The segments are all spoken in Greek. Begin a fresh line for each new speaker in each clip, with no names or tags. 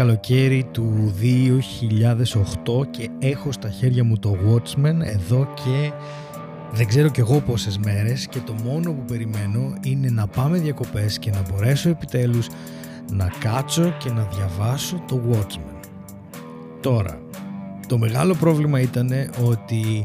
καλοκαίρι του 2008 και έχω στα χέρια μου το Watchmen εδώ και δεν ξέρω κι εγώ πόσες μέρες και το μόνο που περιμένω είναι να πάμε διακοπές και να μπορέσω επιτέλους να κάτσω και να διαβάσω το Watchmen. Τώρα, το μεγάλο πρόβλημα ήταν ότι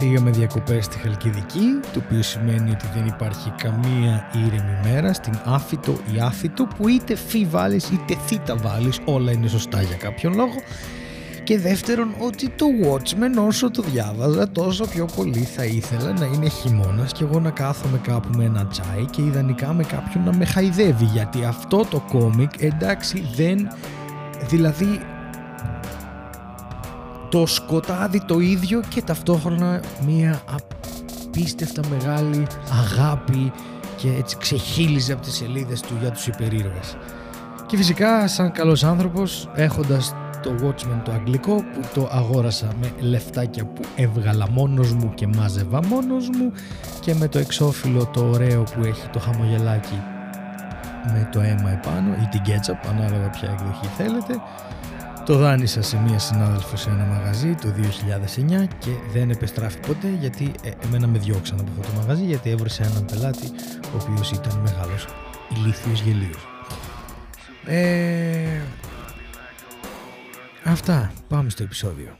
Πήγαμε διακοπές στη Χαλκιδική, το οποίο σημαίνει ότι δεν υπάρχει καμία ήρεμη μέρα στην άφητο ή άφητο που είτε φι βάλεις είτε θήτα βάλεις, όλα είναι σωστά για κάποιον λόγο. Και δεύτερον ότι το Watchmen όσο το διάβαζα τόσο πιο πολύ θα ήθελα να είναι χειμώνας και εγώ να κάθομαι κάπου με ένα τσάι και ιδανικά με κάποιον να με χαϊδεύει γιατί αυτό το κόμικ εντάξει δεν δηλαδή το σκοτάδι το ίδιο και ταυτόχρονα μία απίστευτα μεγάλη αγάπη και έτσι ξεχύλιζε από τις σελίδες του για τους υπερήρωες. Και φυσικά σαν καλός άνθρωπος έχοντας το Watchmen το αγγλικό που το αγόρασα με λεφτάκια που έβγαλα μόνος μου και μάζευα μόνος μου και με το εξώφυλλο το ωραίο που έχει το χαμογελάκι με το αίμα επάνω ή την κέτσαπ ανάλογα ποια εκδοχή θέλετε το δάνεισα σε μία συνάδελφο σε ένα μαγαζί το 2009 και δεν επεστράφει ποτέ γιατί ε, εμένα με διώξαν από αυτό το μαγαζί γιατί έβρισε έναν πελάτη ο οποίος ήταν μεγάλος ηλίθιος γελίος. Ε, αυτά. Πάμε στο επεισόδιο.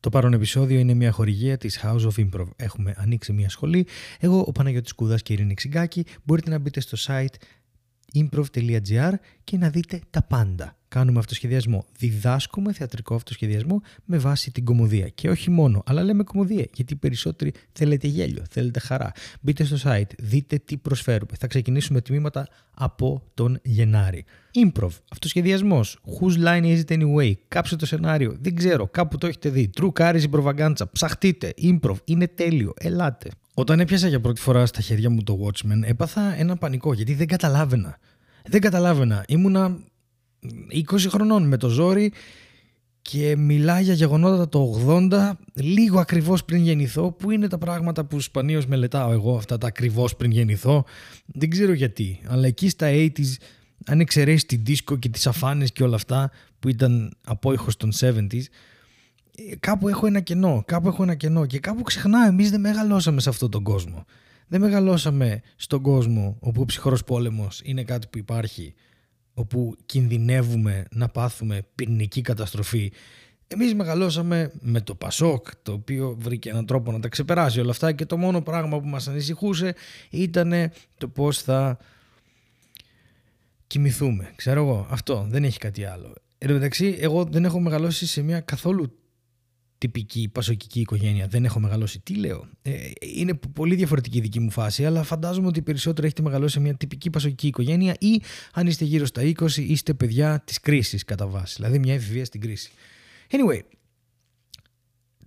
Το παρόν επεισόδιο είναι μια χορηγία της House of Improv. Έχουμε ανοίξει μια σχολή. Εγώ, ο Παναγιώτης Κούδας και η Ειρήνη Ξυγκάκη. Μπορείτε να μπείτε στο site improv.gr και να δείτε τα πάντα κάνουμε αυτοσχεδιασμό. Διδάσκουμε θεατρικό αυτοσχεδιασμό με βάση την κομμωδία. Και όχι μόνο, αλλά λέμε κομμωδία, γιατί περισσότεροι θέλετε γέλιο, θέλετε χαρά. Μπείτε στο site, δείτε τι προσφέρουμε. Θα ξεκινήσουμε τμήματα από τον Γενάρη. Improv, αυτοσχεδιασμός. Whose line is it anyway? Κάψε το σενάριο. Δεν ξέρω, κάπου το έχετε δει. True προβαγκάντσα. Ψαχτείτε. Improv, είναι τέλειο. Ελάτε. Όταν έπιασα για πρώτη φορά στα χέρια μου το Watchmen, έπαθα ένα πανικό γιατί δεν καταλάβαινα. Δεν καταλάβαινα. Ήμουνα 20 χρονών με το ζόρι και μιλάει για γεγονότα το 80 λίγο ακριβώς πριν γεννηθώ. Που είναι τα πράγματα που σπανίως μελετάω εγώ αυτά τα ακριβώς πριν γεννηθώ; Δεν ξέρω γιατί αλλά εκεί στα 80s αν εξαιρέσεις την δίσκο και τις αφάνες και όλα αυτά που ήταν απόϊχος των 70s κάπου έχω ένα κενό κάπου έχω ένα κενό και κάπου ξεχνάω εμείς δεν μεγαλώσαμε σε αυτόν τον κόσμο. Δεν μεγαλώσαμε στον κόσμο όπου ο ψυχρός πόλεμος είναι κάτι που υπάρχει όπου κινδυνεύουμε να πάθουμε πυρηνική καταστροφή. Εμείς μεγαλώσαμε με το Πασόκ, το οποίο βρήκε έναν τρόπο να τα ξεπεράσει όλα αυτά και το μόνο πράγμα που μας ανησυχούσε ήταν το πώς θα κοιμηθούμε. Ξέρω εγώ, αυτό, δεν έχει κάτι άλλο. Εν τω μεταξύ, εγώ δεν έχω μεγαλώσει σε μια καθόλου τυπική πασοκική οικογένεια. Δεν έχω μεγαλώσει. Τι λέω; Ε, είναι πολύ διαφορετική η δική μου φάση, αλλά φαντάζομαι ότι περισσότερο έχετε μεγαλώσει σε μια τυπική πασοκική οικογένεια ή αν είστε γύρω στα 20 είστε παιδιά της κρίσης κατά βάση. Δηλαδή μια εφηβεία στην κρίση. Anyway,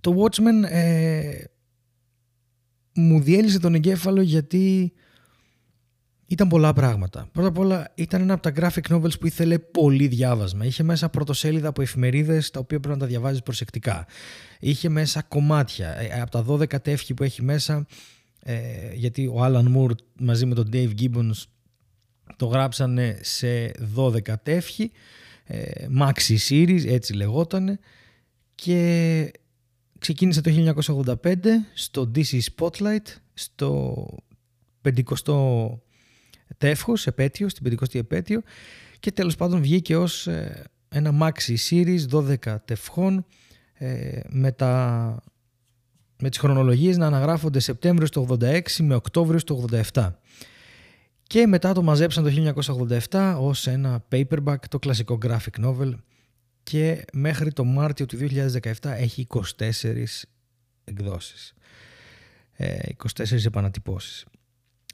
το Watchmen ε, μου διέλυσε τον εγκέφαλο γιατί ήταν πολλά πράγματα. Πρώτα απ' όλα ήταν ένα από τα graphic novels που ήθελε πολύ διάβασμα. Είχε μέσα πρωτοσέλιδα από εφημερίδες τα οποία πρέπει να τα διαβάζεις προσεκτικά. Είχε μέσα κομμάτια. Ε, από τα 12 τεύχη που έχει μέσα, ε, γιατί ο Alan Moore μαζί με τον Dave Gibbons το γράψανε σε 12 τεύχη. Ε, Maxi Series, έτσι λεγότανε. Και ξεκίνησε το 1985 στο DC Spotlight, στο 50 τεύχος, επέτειο, στην 50η επέτειο και τέλος πάντων βγήκε ως ε, ένα maxi series 12 τευχών ε, με, τα, με τις χρονολογίες να αναγράφονται Σεπτέμβριο του 86 με Οκτώβριο του 87. Και μετά το μαζέψαν το 1987 ως ένα paperback, το κλασικό graphic novel και μέχρι το Μάρτιο του 2017 έχει 24 εκδόσεις. 24 ε, επανατυπώσεις.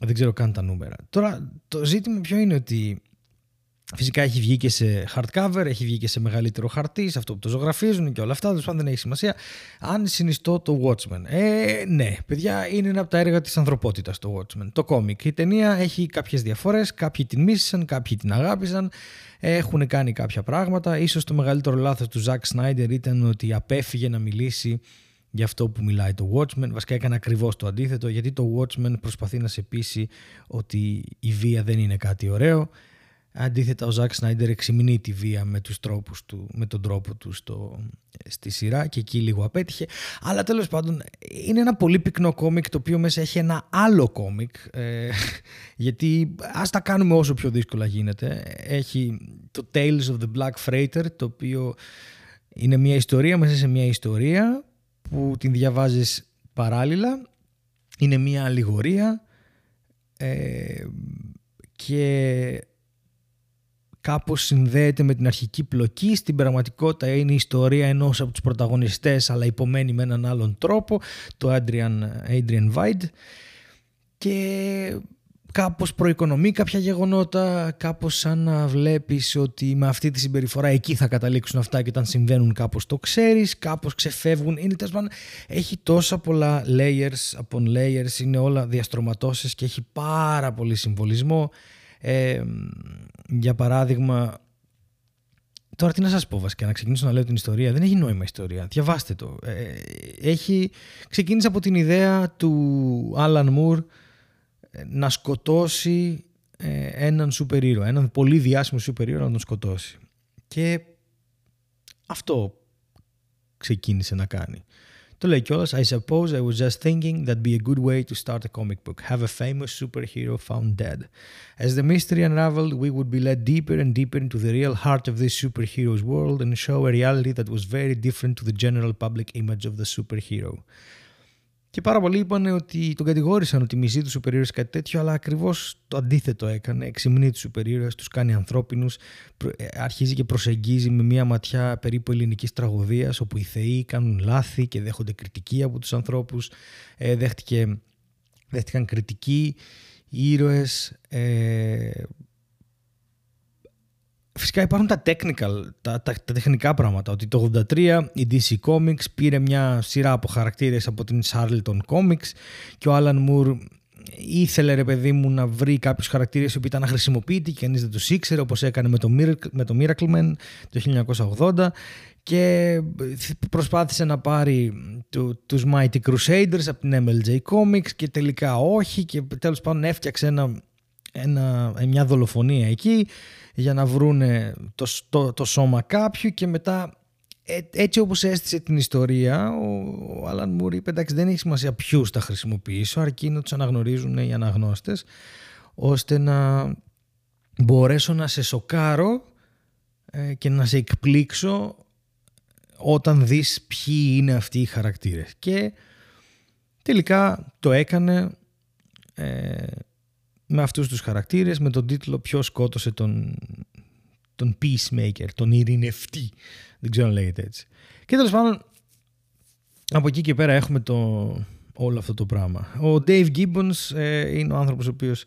Δεν ξέρω καν τα νούμερα. Τώρα το ζήτημα ποιο είναι ότι φυσικά έχει βγει και σε hardcover, έχει βγει και σε μεγαλύτερο χαρτί, σε αυτό που το ζωγραφίζουν και όλα αυτά, τέλος πάντων δεν έχει σημασία. Αν συνιστώ το Watchmen. Ε, ναι, παιδιά, είναι ένα από τα έργα της ανθρωπότητας το Watchmen. Το κόμικ. Η ταινία έχει κάποιες διαφορές, κάποιοι την μίσησαν, κάποιοι την αγάπησαν, έχουν κάνει κάποια πράγματα. Ίσως το μεγαλύτερο λάθος του Zack Snyder ήταν ότι απέφυγε να μιλήσει για αυτό που μιλάει το Watchmen. Βασικά έκανε ακριβώς το αντίθετο γιατί το Watchmen προσπαθεί να σε πείσει ότι η βία δεν είναι κάτι ωραίο Αντίθετα ο Ζακ Σνάιντερ εξυμνεί τη βία με, τους τρόπους του, με τον τρόπο του στο, στη σειρά και εκεί λίγο απέτυχε. Αλλά τέλος πάντων είναι ένα πολύ πυκνό κόμικ το οποίο μέσα έχει ένα άλλο κόμικ ε, γιατί ας τα κάνουμε όσο πιο δύσκολα γίνεται. Έχει το Tales of the Black Freighter το οποίο είναι μια ιστορία μέσα σε μια ιστορία που την διαβάζεις παράλληλα. Είναι μια αλληγορία ε, και κάπως συνδέεται με την αρχική πλοκή. Στην πραγματικότητα είναι η ιστορία ενός από τους πρωταγωνιστές αλλά υπομένει με έναν άλλον τρόπο, το Adrian, Adrian Weid και κάπως προοικονομεί κάποια γεγονότα, κάπως σαν να βλέπεις ότι με αυτή τη συμπεριφορά εκεί θα καταλήξουν αυτά και όταν συμβαίνουν κάπως το ξέρεις, κάπως ξεφεύγουν. Είναι τέλος έχει τόσα πολλά layers upon layers, είναι όλα διαστρωματώσεις και έχει πάρα πολύ συμβολισμό. Ε, για παράδειγμα, τώρα τι να σας πω βασικά, να ξεκινήσω να λέω την ιστορία. Δεν έχει νόημα ιστορία, διαβάστε το. Ε, έχει, ξεκίνησε από την ιδέα του Άλαν Μουρ να σκοτώσει ε, έναν σούπερ ήρωα, έναν πολύ διάσημο σούπερ ήρωα να τον σκοτώσει. Και αυτό ξεκίνησε να κάνει. Το λέει κιόλας, I suppose I was just thinking that'd be a good way to start a comic book. Have a famous superhero found dead. As the mystery unraveled, we would be led deeper and deeper into the real heart of this superhero's world and show a reality that was very different to the general public image of the superhero. Και πάρα πολλοί είπαν ότι τον κατηγόρησαν ότι μισεί του σούπερ κάτι τέτοιο, αλλά ακριβώς το αντίθετο έκανε. Εξυμνεί τους σούπερ τους κάνει ανθρώπινους, ε, αρχίζει και προσεγγίζει με μια ματιά περίπου ελληνικής τραγωδίας, όπου οι θεοί κάνουν λάθη και δέχονται κριτική από τους ανθρώπους. Ε, δέχτηκε, δέχτηκαν κριτική οι ήρωες ε, Φυσικά υπάρχουν τα technical, τα, τα, τεχνικά πράγματα. Ότι το 83 η DC Comics πήρε μια σειρά από χαρακτήρες από την Charlton Comics και ο Alan Moore ήθελε ρε παιδί μου να βρει κάποιους χαρακτήρες που ήταν αχρησιμοποιητοί και κανείς δεν τους ήξερε όπως έκανε με το, Miracle, με το Miracleman το 1980 και προσπάθησε να πάρει του, τους Mighty Crusaders από την MLJ Comics και τελικά όχι και τέλος πάντων έφτιαξε ένα, ένα, μια δολοφονία εκεί για να βρούνε το, το, το σώμα κάποιου και μετά ε, έτσι όπως έστησε την ιστορία ο Άλαν Μουρ είπε εντάξει δεν έχει σημασία ποιους τα χρησιμοποιήσω αρκεί να τους αναγνωρίζουν οι αναγνώστες ώστε να μπορέσω να σε σοκάρω ε, και να σε εκπλήξω όταν δεις ποιοι είναι αυτοί οι χαρακτήρες. Και τελικά το έκανε ε, με αυτούς τους χαρακτήρες με τον τίτλο «Ποιος σκότωσε τον, τον peacemaker, τον ειρηνευτή». Δεν ξέρω αν λέγεται έτσι. Και τέλος πάντων από εκεί και πέρα έχουμε το, όλο αυτό το πράγμα. Ο Dave Gibbons ε, είναι ο άνθρωπος ο οποίος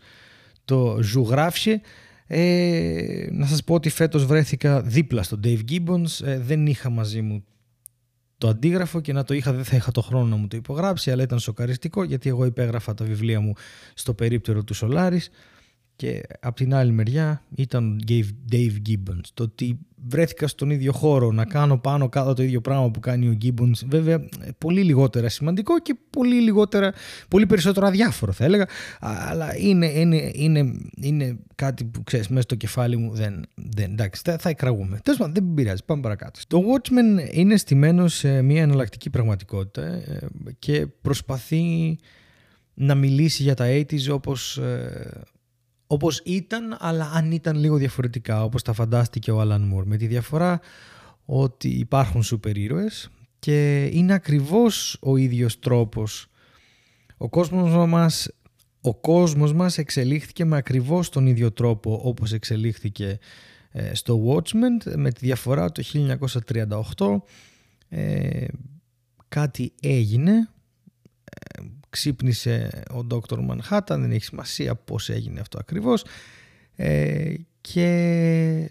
το ζωγράφησε. Ε, να σας πω ότι φέτος βρέθηκα δίπλα στον Dave Gibbons. Ε, δεν είχα μαζί μου το αντίγραφο και να το είχα δεν θα είχα το χρόνο να μου το υπογράψει αλλά ήταν σοκαριστικό γιατί εγώ υπέγραφα τα βιβλία μου στο περίπτερο του Σολάρης και από την άλλη μεριά ήταν Dave Gibbons. Το ότι βρέθηκα στον ίδιο χώρο να κάνω πάνω κάτω το ίδιο πράγμα που κάνει ο Gibbons βέβαια πολύ λιγότερα σημαντικό και πολύ λιγότερα, πολύ περισσότερο αδιάφορο θα έλεγα αλλά είναι, είναι, είναι, είναι κάτι που ξέρεις μέσα στο κεφάλι μου δεν, δεν εντάξει θα, θα εκραγούμε. Τέλος πάντων δεν πειράζει πάμε παρακάτω. Το Watchmen είναι στημένο σε μια εναλλακτική πραγματικότητα ε, και προσπαθεί να μιλήσει για τα 80's όπως ε, όπως ήταν, αλλά αν ήταν λίγο διαφορετικά, όπως τα φαντάστηκε ο Άλαν Μουρ. Με τη διαφορά ότι υπάρχουν σούπερ ήρωες και είναι ακριβώς ο ίδιος τρόπος. Ο κόσμος μας, ο κόσμος μας εξελίχθηκε με ακριβώς τον ίδιο τρόπο όπως εξελίχθηκε ε, στο Watchmen, με τη διαφορά το 1938 ε, κάτι έγινε ε, ξύπνησε ο Dr. Manhattan, δεν έχει σημασία πώς έγινε αυτό ακριβώς ε, και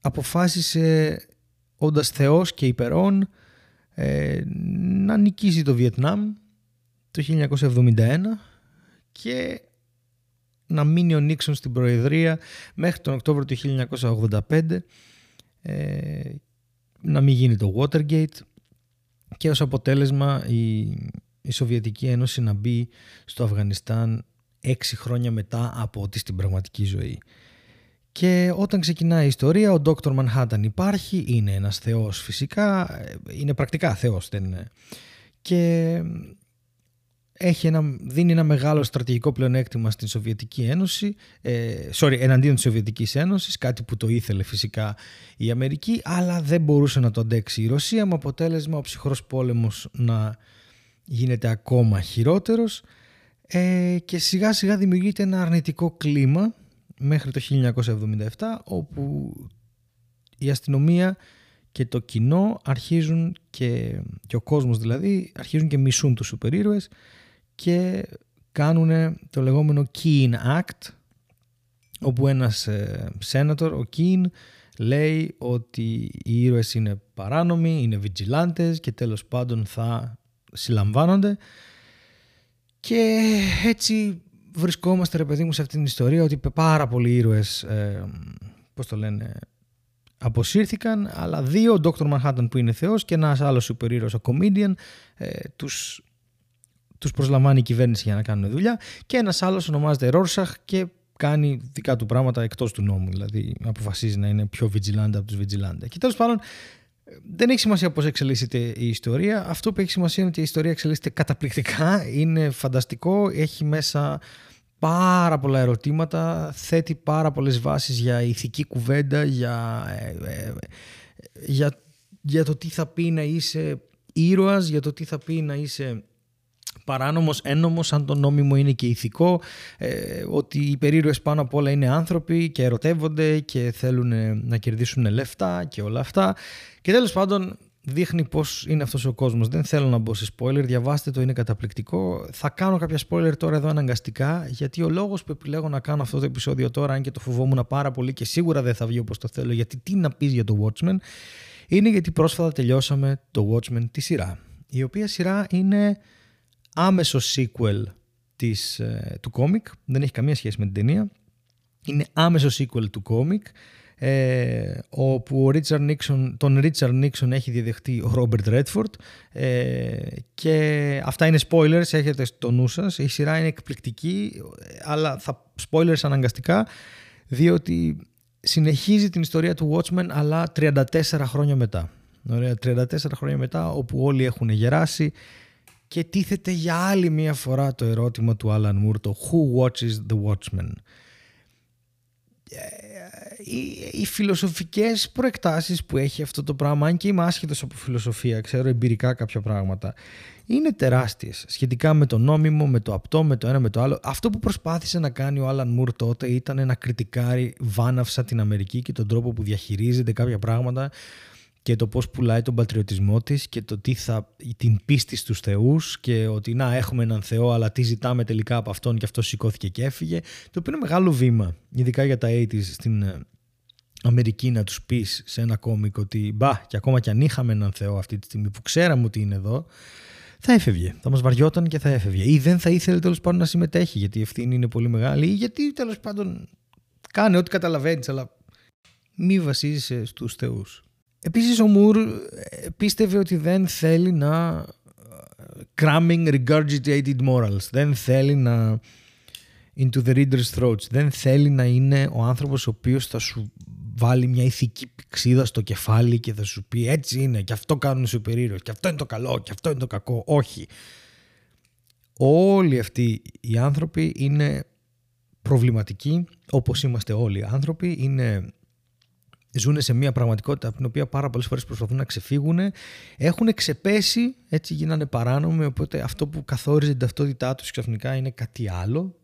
αποφάσισε όντας θεός και υπερών ε, να νικήσει το Βιετνάμ το 1971 και να μείνει ο Νίξον στην Προεδρία μέχρι τον Οκτώβριο του 1985 ε, να μην γίνει το Watergate και ως αποτέλεσμα η η Σοβιετική Ένωση να μπει στο Αφγανιστάν έξι χρόνια μετά από ό,τι στην πραγματική ζωή. Και όταν ξεκινάει η ιστορία, ο Dr. Manhattan υπάρχει, είναι ένας θεός φυσικά, είναι πρακτικά θεός, δεν είναι. Και έχει ένα, δίνει ένα μεγάλο στρατηγικό πλεονέκτημα στην Σοβιετική Ένωση, ε, sorry, εναντίον της Σοβιετικής Ένωσης, κάτι που το ήθελε φυσικά η Αμερική, αλλά δεν μπορούσε να το αντέξει η Ρωσία, με αποτέλεσμα ο ψυχρός πόλεμος να γίνεται ακόμα χειρότερος. Ε, και σιγά σιγά δημιουργείται ένα αρνητικό κλίμα μέχρι το 1977 όπου η αστυνομία και το κοινό αρχίζουν και, και ο κόσμος δηλαδή αρχίζουν και μισούν τους σούπερ ήρωες και κάνουν το λεγόμενο Keen Act όπου ένας ε, senator, ο Keen, λέει ότι οι ήρωες είναι παράνομοι, είναι vigilantes και τέλος πάντων θα συλλαμβάνονται και έτσι βρισκόμαστε ρε παιδί μου σε αυτήν την ιστορία ότι πάρα πολλοί ήρωες ε, πώς το λένε αποσύρθηκαν αλλά δύο, ο Dr. Manhattan που είναι θεός και ένας άλλος σούπερ ήρωας, ο comedian ε, τους, τους προσλαμβάνει η κυβέρνηση για να κάνουν δουλειά και ένας άλλος ονομάζεται Rorschach και κάνει δικά του πράγματα εκτός του νόμου δηλαδή αποφασίζει να είναι πιο vigilante από τους vigilante και τέλος πάντων δεν έχει σημασία πώς εξελίσσεται η ιστορία. Αυτό που έχει σημασία είναι ότι η ιστορία εξελίσσεται καταπληκτικά, είναι φανταστικό, έχει μέσα πάρα πολλά ερωτήματα, θέτει πάρα πολλές βάσεις για ηθική κουβέντα, για, ε, ε, για, για το τι θα πει να είσαι ήρωας, για το τι θα πει να είσαι παράνομος, ένομος, αν το νόμιμο είναι και ηθικό, ε, ότι οι περίρωες πάνω απ' όλα είναι άνθρωποι και ερωτεύονται και θέλουν να κερδίσουν λεφτά και όλα αυτά. Και τέλος πάντων δείχνει πώς είναι αυτός ο κόσμος. Δεν θέλω να μπω σε spoiler, διαβάστε το, είναι καταπληκτικό. Θα κάνω κάποια spoiler τώρα εδώ αναγκαστικά, γιατί ο λόγος που επιλέγω να κάνω αυτό το επεισόδιο τώρα, αν και το φοβόμουν πάρα πολύ και σίγουρα δεν θα βγει όπως το θέλω, γιατί τι να πεις για το Watchmen, είναι γιατί πρόσφατα τελειώσαμε το Watchmen τη σειρά. Η οποία σειρά είναι άμεσο sequel της, ε, του κόμικ, δεν έχει καμία σχέση με την ταινία. Είναι άμεσο sequel του κόμικ, ε, όπου ο Richard Nixon, τον Richard Nixon έχει διαδεχτεί ο Robert Redford ε, και αυτά είναι spoilers, έχετε στο νου σας. Η σειρά είναι εκπληκτική, αλλά θα spoilers αναγκαστικά, διότι συνεχίζει την ιστορία του Watchmen, αλλά 34 χρόνια μετά. Ωραία, 34 χρόνια μετά, όπου όλοι έχουν γεράσει, και τίθεται για άλλη μία φορά το ερώτημα του Alan Moore το Who watches the Watchmen; Ε, οι, οι φιλοσοφικές προεκτάσεις που έχει αυτό το πράγμα αν και είμαι άσχετος από φιλοσοφία ξέρω εμπειρικά κάποια πράγματα είναι τεράστιες σχετικά με το νόμιμο, με το απτό, με το ένα, με το άλλο. Αυτό που προσπάθησε να κάνει ο Άλαν Μουρ τότε ήταν να κριτικάρει βάναυσα την Αμερική και τον τρόπο που διαχειρίζεται κάποια πράγματα και το πώς πουλάει τον πατριωτισμό της και το τι θα, την πίστη στους θεούς και ότι να έχουμε έναν θεό αλλά τι ζητάμε τελικά από αυτόν και αυτός σηκώθηκε και έφυγε το οποίο είναι μεγάλο βήμα ειδικά για τα 80's στην ε, Αμερική να τους πεις σε ένα κόμικ ότι μπα και ακόμα κι αν είχαμε έναν θεό αυτή τη στιγμή που ξέραμε ότι είναι εδώ θα έφευγε, θα μας βαριόταν και θα έφευγε ή δεν θα ήθελε τέλος πάντων να συμμετέχει γιατί η ευθύνη είναι πολύ μεγάλη ή γιατί τέλος πάντων κάνε ό,τι καταλαβαίνεις αλλά μη βασίζεσαι στους θεούς. Επίσης ο Μουρ ε, πίστευε ότι δεν θέλει να ε, cramming regurgitated morals. Δεν θέλει να into the reader's throats. Δεν θέλει να είναι ο άνθρωπος ο οποίος θα σου βάλει μια ηθική πηξίδα στο κεφάλι και θα σου πει έτσι είναι και αυτό κάνουν οι σούπερ και αυτό είναι το καλό και αυτό είναι το κακό. Όχι. Όλοι αυτοί οι άνθρωποι είναι προβληματικοί όπως είμαστε όλοι οι άνθρωποι. Είναι ζουν σε μια πραγματικότητα από την οποία πάρα πολλές φορές προσπαθούν να ξεφύγουν, έχουν ξεπέσει, έτσι γίνανε παράνομοι, οπότε αυτό που καθόριζε την ταυτότητά τους ξαφνικά είναι κάτι άλλο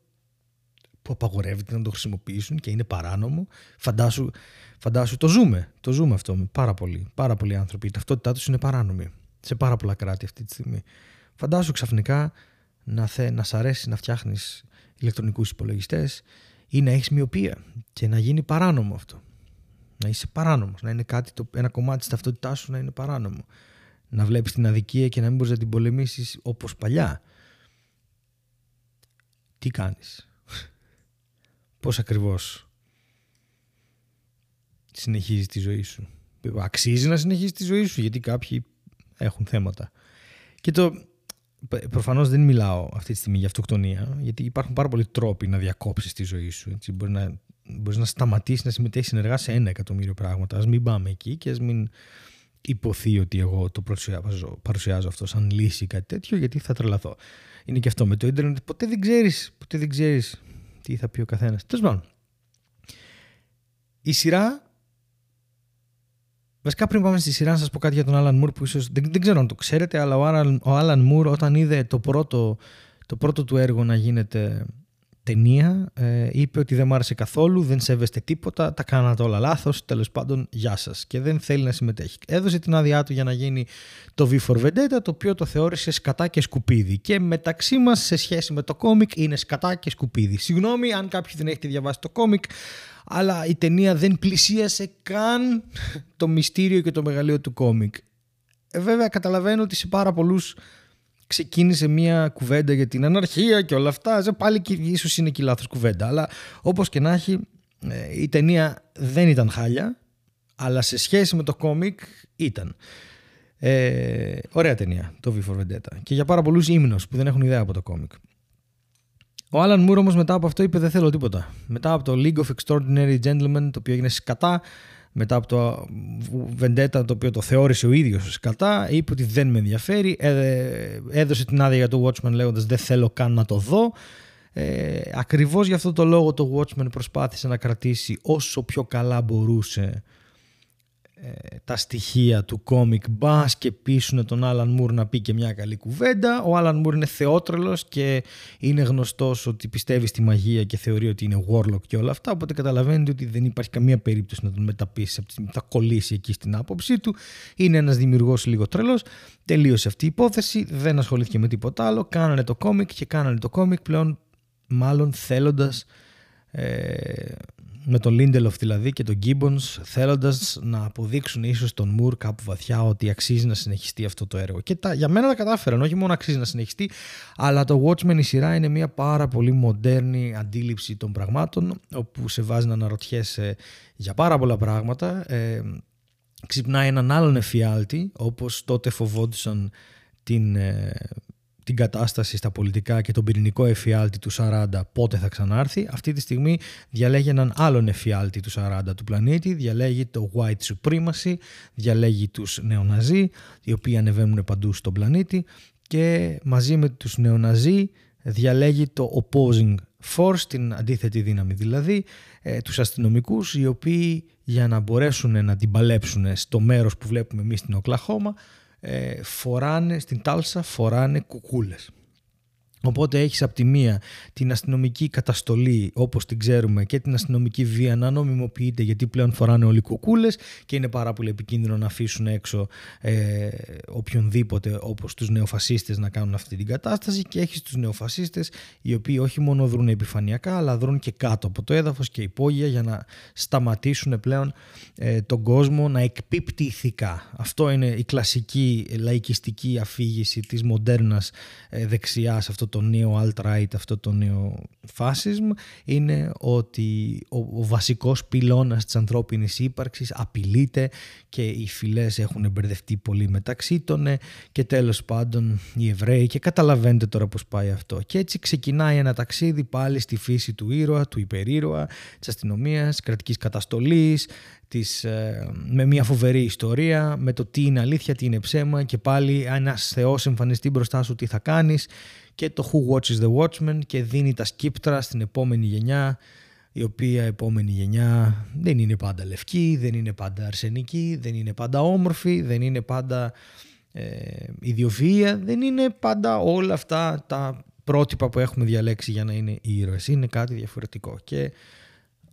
που απαγορεύεται να το χρησιμοποιήσουν και είναι παράνομο. Φαντάσου, φαντάσου το ζούμε, το ζούμε αυτό πάρα πολλοί, πάρα πολλοί άνθρωποι. Η ταυτότητά τους είναι παράνομη σε πάρα πολλά κράτη αυτή τη στιγμή. Φαντάσου ξαφνικά να, θε, να σ' αρέσει να φτιάχνεις ηλεκτρονικούς υπολογιστές ή να έχεις μοιοπία και να γίνει παράνομο αυτό. Να είσαι παράνομος, να είναι κάτι, το, ένα κομμάτι της ταυτότητάς σου να είναι παράνομο. Να βλέπεις την αδικία και να μην μπορείς να την πολεμήσεις όπως παλιά. Τι κάνεις; Πώς ακριβώς συνεχίζεις τη ζωή σου; Αξίζει να συνεχίσεις τη ζωή σου γιατί κάποιοι έχουν θέματα. Και το, Προφανώς δεν μιλάω αυτή τη στιγμή για αυτοκτονία, γιατί υπάρχουν πάρα πολλοί τρόποι να διακόψεις τη ζωή σου. Έτσι. Μπορεί να μπορείς να σταματήσεις να συμμετέχεις συνεργά σε ένα εκατομμύριο πράγματα. Α μην πάμε εκεί και ας μην υποθεί ότι εγώ το παρουσιάζω, παρουσιάζω αυτό σαν λύση ή κάτι τέτοιο, γιατί θα τρελαθώ. Είναι και αυτό με το ίντερνετ. Ποτέ δεν ξέρεις, ποτέ δεν ξέρεις τι θα πει ο καθένας. Τέλος πάντων. Η σειρά. Βασικά πριν πάμε στη σειρά να σας πω κάτι για τον Άλαν Μουρ που ίσως δεν, δεν ξέρω αν το ξέρετε αλλά ο Άλαν Μουρ όταν είδε το πρώτο, το πρώτο του έργο να γίνεται ταινία ε, είπε ότι δεν μ' άρεσε καθόλου, δεν σέβεστε τίποτα, τα κάνατε όλα λάθος, τέλος πάντων γεια σας και δεν θέλει να συμμετέχει. Έδωσε την άδειά του για να γίνει το V for Vendetta το οποίο το θεώρησε σκατά και σκουπίδι και μεταξύ μας σε σχέση με το κόμικ είναι σκατά και σκουπίδι. Συγγνώμη αν κάποιοι δεν έχετε διαβάσει το κόμικ αλλά η ταινία δεν πλησίασε καν το μυστήριο και το μεγαλείο του κόμικ. Ε, βέβαια καταλαβαίνω ότι σε πάρα πολλούς ξεκίνησε μια κουβέντα για την αναρχία και όλα αυτά. Πάλι και ίσως είναι και λάθος κουβέντα. Αλλά όπως και να έχει, ε, η ταινία δεν ήταν χάλια, αλλά σε σχέση με το κόμικ ήταν. Ε, ωραία ταινία, το V for Vendetta. Και για πάρα πολλούς ύμνος που δεν έχουν ιδέα από το κόμικ. Ο Άλαν Μούρ όμως μετά από αυτό είπε: Δεν θέλω τίποτα. Μετά από το League of Extraordinary Gentlemen, το οποίο έγινε σκατά, μετά από το Vendetta το οποίο το θεώρησε ο ίδιος σκατά είπε ότι δεν με ενδιαφέρει έδωσε την άδεια για το Watchmen λέγοντας δεν θέλω καν να το δω ε, ακριβώς γι' αυτό το λόγο το Watchmen προσπάθησε να κρατήσει όσο πιο καλά μπορούσε ε, τα στοιχεία του κόμικ μπα και πείσουν τον Άλαν Μουρ να πει και μια καλή κουβέντα. Ο Άλαν Μουρ είναι θεότρελος και είναι γνωστός ότι πιστεύει στη μαγεία και θεωρεί ότι είναι warlock και όλα αυτά. Οπότε καταλαβαίνετε ότι δεν υπάρχει καμία περίπτωση να τον μεταπείσει από τη στιγμή θα κολλήσει εκεί στην άποψή του. Είναι ένας δημιουργός λίγο τρελός. Τελείωσε αυτή η υπόθεση. Δεν ασχολήθηκε με τίποτα άλλο. Κάνανε το κόμικ και κάνανε το κόμικ πλέον μάλλον θέλοντας ε, με τον Lindelof δηλαδή και τον Gibbons θέλοντας να αποδείξουν ίσως τον Μουρ κάπου βαθιά ότι αξίζει να συνεχιστεί αυτό το έργο. Και τα, για μένα τα κατάφεραν, όχι μόνο αξίζει να συνεχιστεί, αλλά το Watchmen η σειρά είναι μια πάρα πολύ μοντέρνη αντίληψη των πραγμάτων, όπου σε βάζει να αναρωτιέσαι για πάρα πολλά πράγματα. Ε, ξυπνάει έναν άλλον εφιάλτη, όπως τότε φοβόντουσαν την, ε, την κατάσταση στα πολιτικά και τον πυρηνικό εφιάλτη του 40 πότε θα ξανάρθει. Αυτή τη στιγμή διαλέγει έναν άλλον εφιάλτη του 40 του πλανήτη, διαλέγει το White Supremacy, διαλέγει τους νεοναζί, οι οποίοι ανεβαίνουν παντού στον πλανήτη και μαζί με τους νεοναζί διαλέγει το opposing force, την αντίθετη δύναμη δηλαδή, ε, τους αστυνομικούς οι οποίοι για να μπορέσουν να την παλέψουν στο μέρος που βλέπουμε εμείς στην Οκλαχόμα ε, φοράνε, στην Τάλσα φοράνε κουκούλες. Οπότε έχεις από τη μία την αστυνομική καταστολή όπως την ξέρουμε και την αστυνομική βία να νομιμοποιείται γιατί πλέον φοράνε όλοι κουκούλες και είναι πάρα πολύ επικίνδυνο να αφήσουν έξω ε, οποιονδήποτε όπως τους νεοφασίστες να κάνουν αυτή την κατάσταση και έχεις τους νεοφασίστες οι οποίοι όχι μόνο δρούν επιφανειακά αλλά δρούν και κάτω από το έδαφος και υπόγεια για να σταματήσουν πλέον ε, τον κόσμο να εκπίπτει ηθικά. Αυτό είναι η κλασική λαϊκιστική αφήγηση της μοντέρνας ε, δεξιάς αυτό το νέο alt-right, αυτό το νέο fascism είναι ότι ο, ο βασικός πυλώνας της ανθρώπινης ύπαρξης απειλείται και οι φυλές έχουν μπερδευτεί πολύ μεταξύ των ε, και τέλος πάντων οι Εβραίοι και καταλαβαίνετε τώρα πώς πάει αυτό. Και έτσι ξεκινάει ένα ταξίδι πάλι στη φύση του ήρωα, του υπερήρωα, της αστυνομίας, κρατικής καταστολής, της, ε, με μια φοβερή ιστορία, με το τι είναι αλήθεια, τι είναι ψέμα και πάλι ένας θεός εμφανιστεί μπροστά σου τι θα κάνεις και το Who Watches the Watchmen και δίνει τα σκύπτρα στην επόμενη γενιά η οποία επόμενη γενιά δεν είναι πάντα λευκή, δεν είναι πάντα αρσενική, δεν είναι πάντα όμορφη, δεν είναι πάντα ε, ιδιοφυΐα, δεν είναι πάντα όλα αυτά τα πρότυπα που έχουμε διαλέξει για να είναι οι ήρωες. Είναι κάτι διαφορετικό και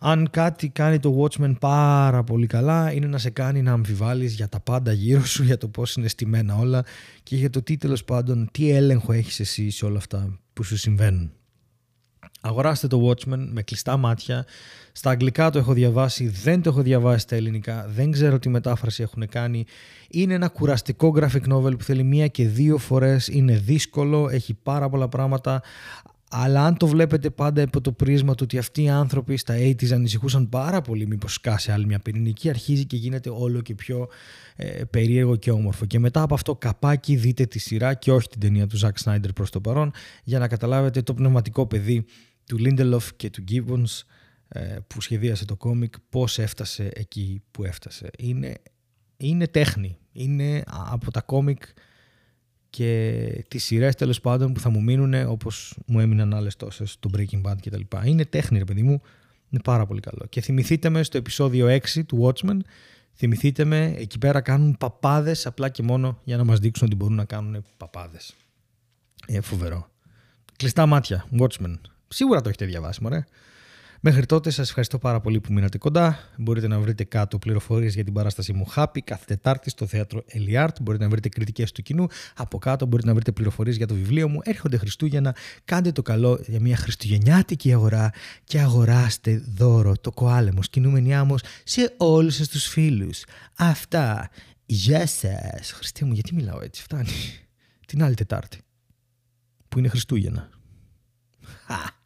αν κάτι κάνει το Watchmen πάρα πολύ καλά είναι να σε κάνει να αμφιβάλλεις για τα πάντα γύρω σου, για το πώς είναι στημένα όλα και για το τι τέλος πάντων, τι έλεγχο έχεις εσύ σε όλα αυτά που σου συμβαίνουν. Αγοράστε το Watchmen με κλειστά μάτια. Στα αγγλικά το έχω διαβάσει, δεν το έχω διαβάσει στα ελληνικά, δεν ξέρω τι μετάφραση έχουν κάνει. Είναι ένα κουραστικό graphic novel που θέλει μία και δύο φορές, είναι δύσκολο, έχει πάρα πολλά πράγματα. Αλλά αν το βλέπετε πάντα από το πρίσμα του ότι αυτοί οι άνθρωποι στα 80s ανησυχούσαν πάρα πολύ μήπως σκάσει άλλη μια πυρηνική, αρχίζει και γίνεται όλο και πιο ε, περίεργο και όμορφο. Και μετά από αυτό καπάκι δείτε τη σειρά και όχι την ταινία του Ζακ Σνάιντερ προς το παρόν για να καταλάβετε το πνευματικό παιδί του Lindelof και του Gibbons ε, που σχεδίασε το κόμικ πώς έφτασε εκεί που έφτασε. Είναι, είναι τέχνη. Είναι από τα κόμικ και τις σειρές τέλος πάντων που θα μου μείνουν όπως μου έμειναν άλλες τόσες, το Breaking Bad κτλ. Είναι τέχνη, ρε παιδί μου. Είναι πάρα πολύ καλό. Και θυμηθείτε με στο επεισόδιο 6 του Watchmen, θυμηθείτε με, εκεί πέρα κάνουν παπάδες απλά και μόνο για να μας δείξουν ότι μπορούν να κάνουν παπάδες. Ε, φοβερό. Κλειστά μάτια, Watchmen. Σίγουρα το έχετε διαβάσει, μωρέ. Μέχρι τότε σας ευχαριστώ πάρα πολύ που μείνατε κοντά. Μπορείτε να βρείτε κάτω πληροφορίες για την παράσταση μου Happy κάθε Τετάρτη στο θέατρο Ελιάρτ. Μπορείτε να βρείτε κριτικές του κοινού. Από κάτω μπορείτε να βρείτε πληροφορίες για το βιβλίο μου. Έρχονται Χριστούγεννα. Κάντε το καλό για μια χριστουγεννιάτικη αγορά και αγοράστε δώρο το κοάλεμος κινούμενη άμμος σε όλους σας τους φίλους. Αυτά. Γεια σας. Χριστέ μου, γιατί μιλάω έτσι; Φτάνει. Την άλλη Τετάρτη. Που είναι Χριστούγεννα. Χα.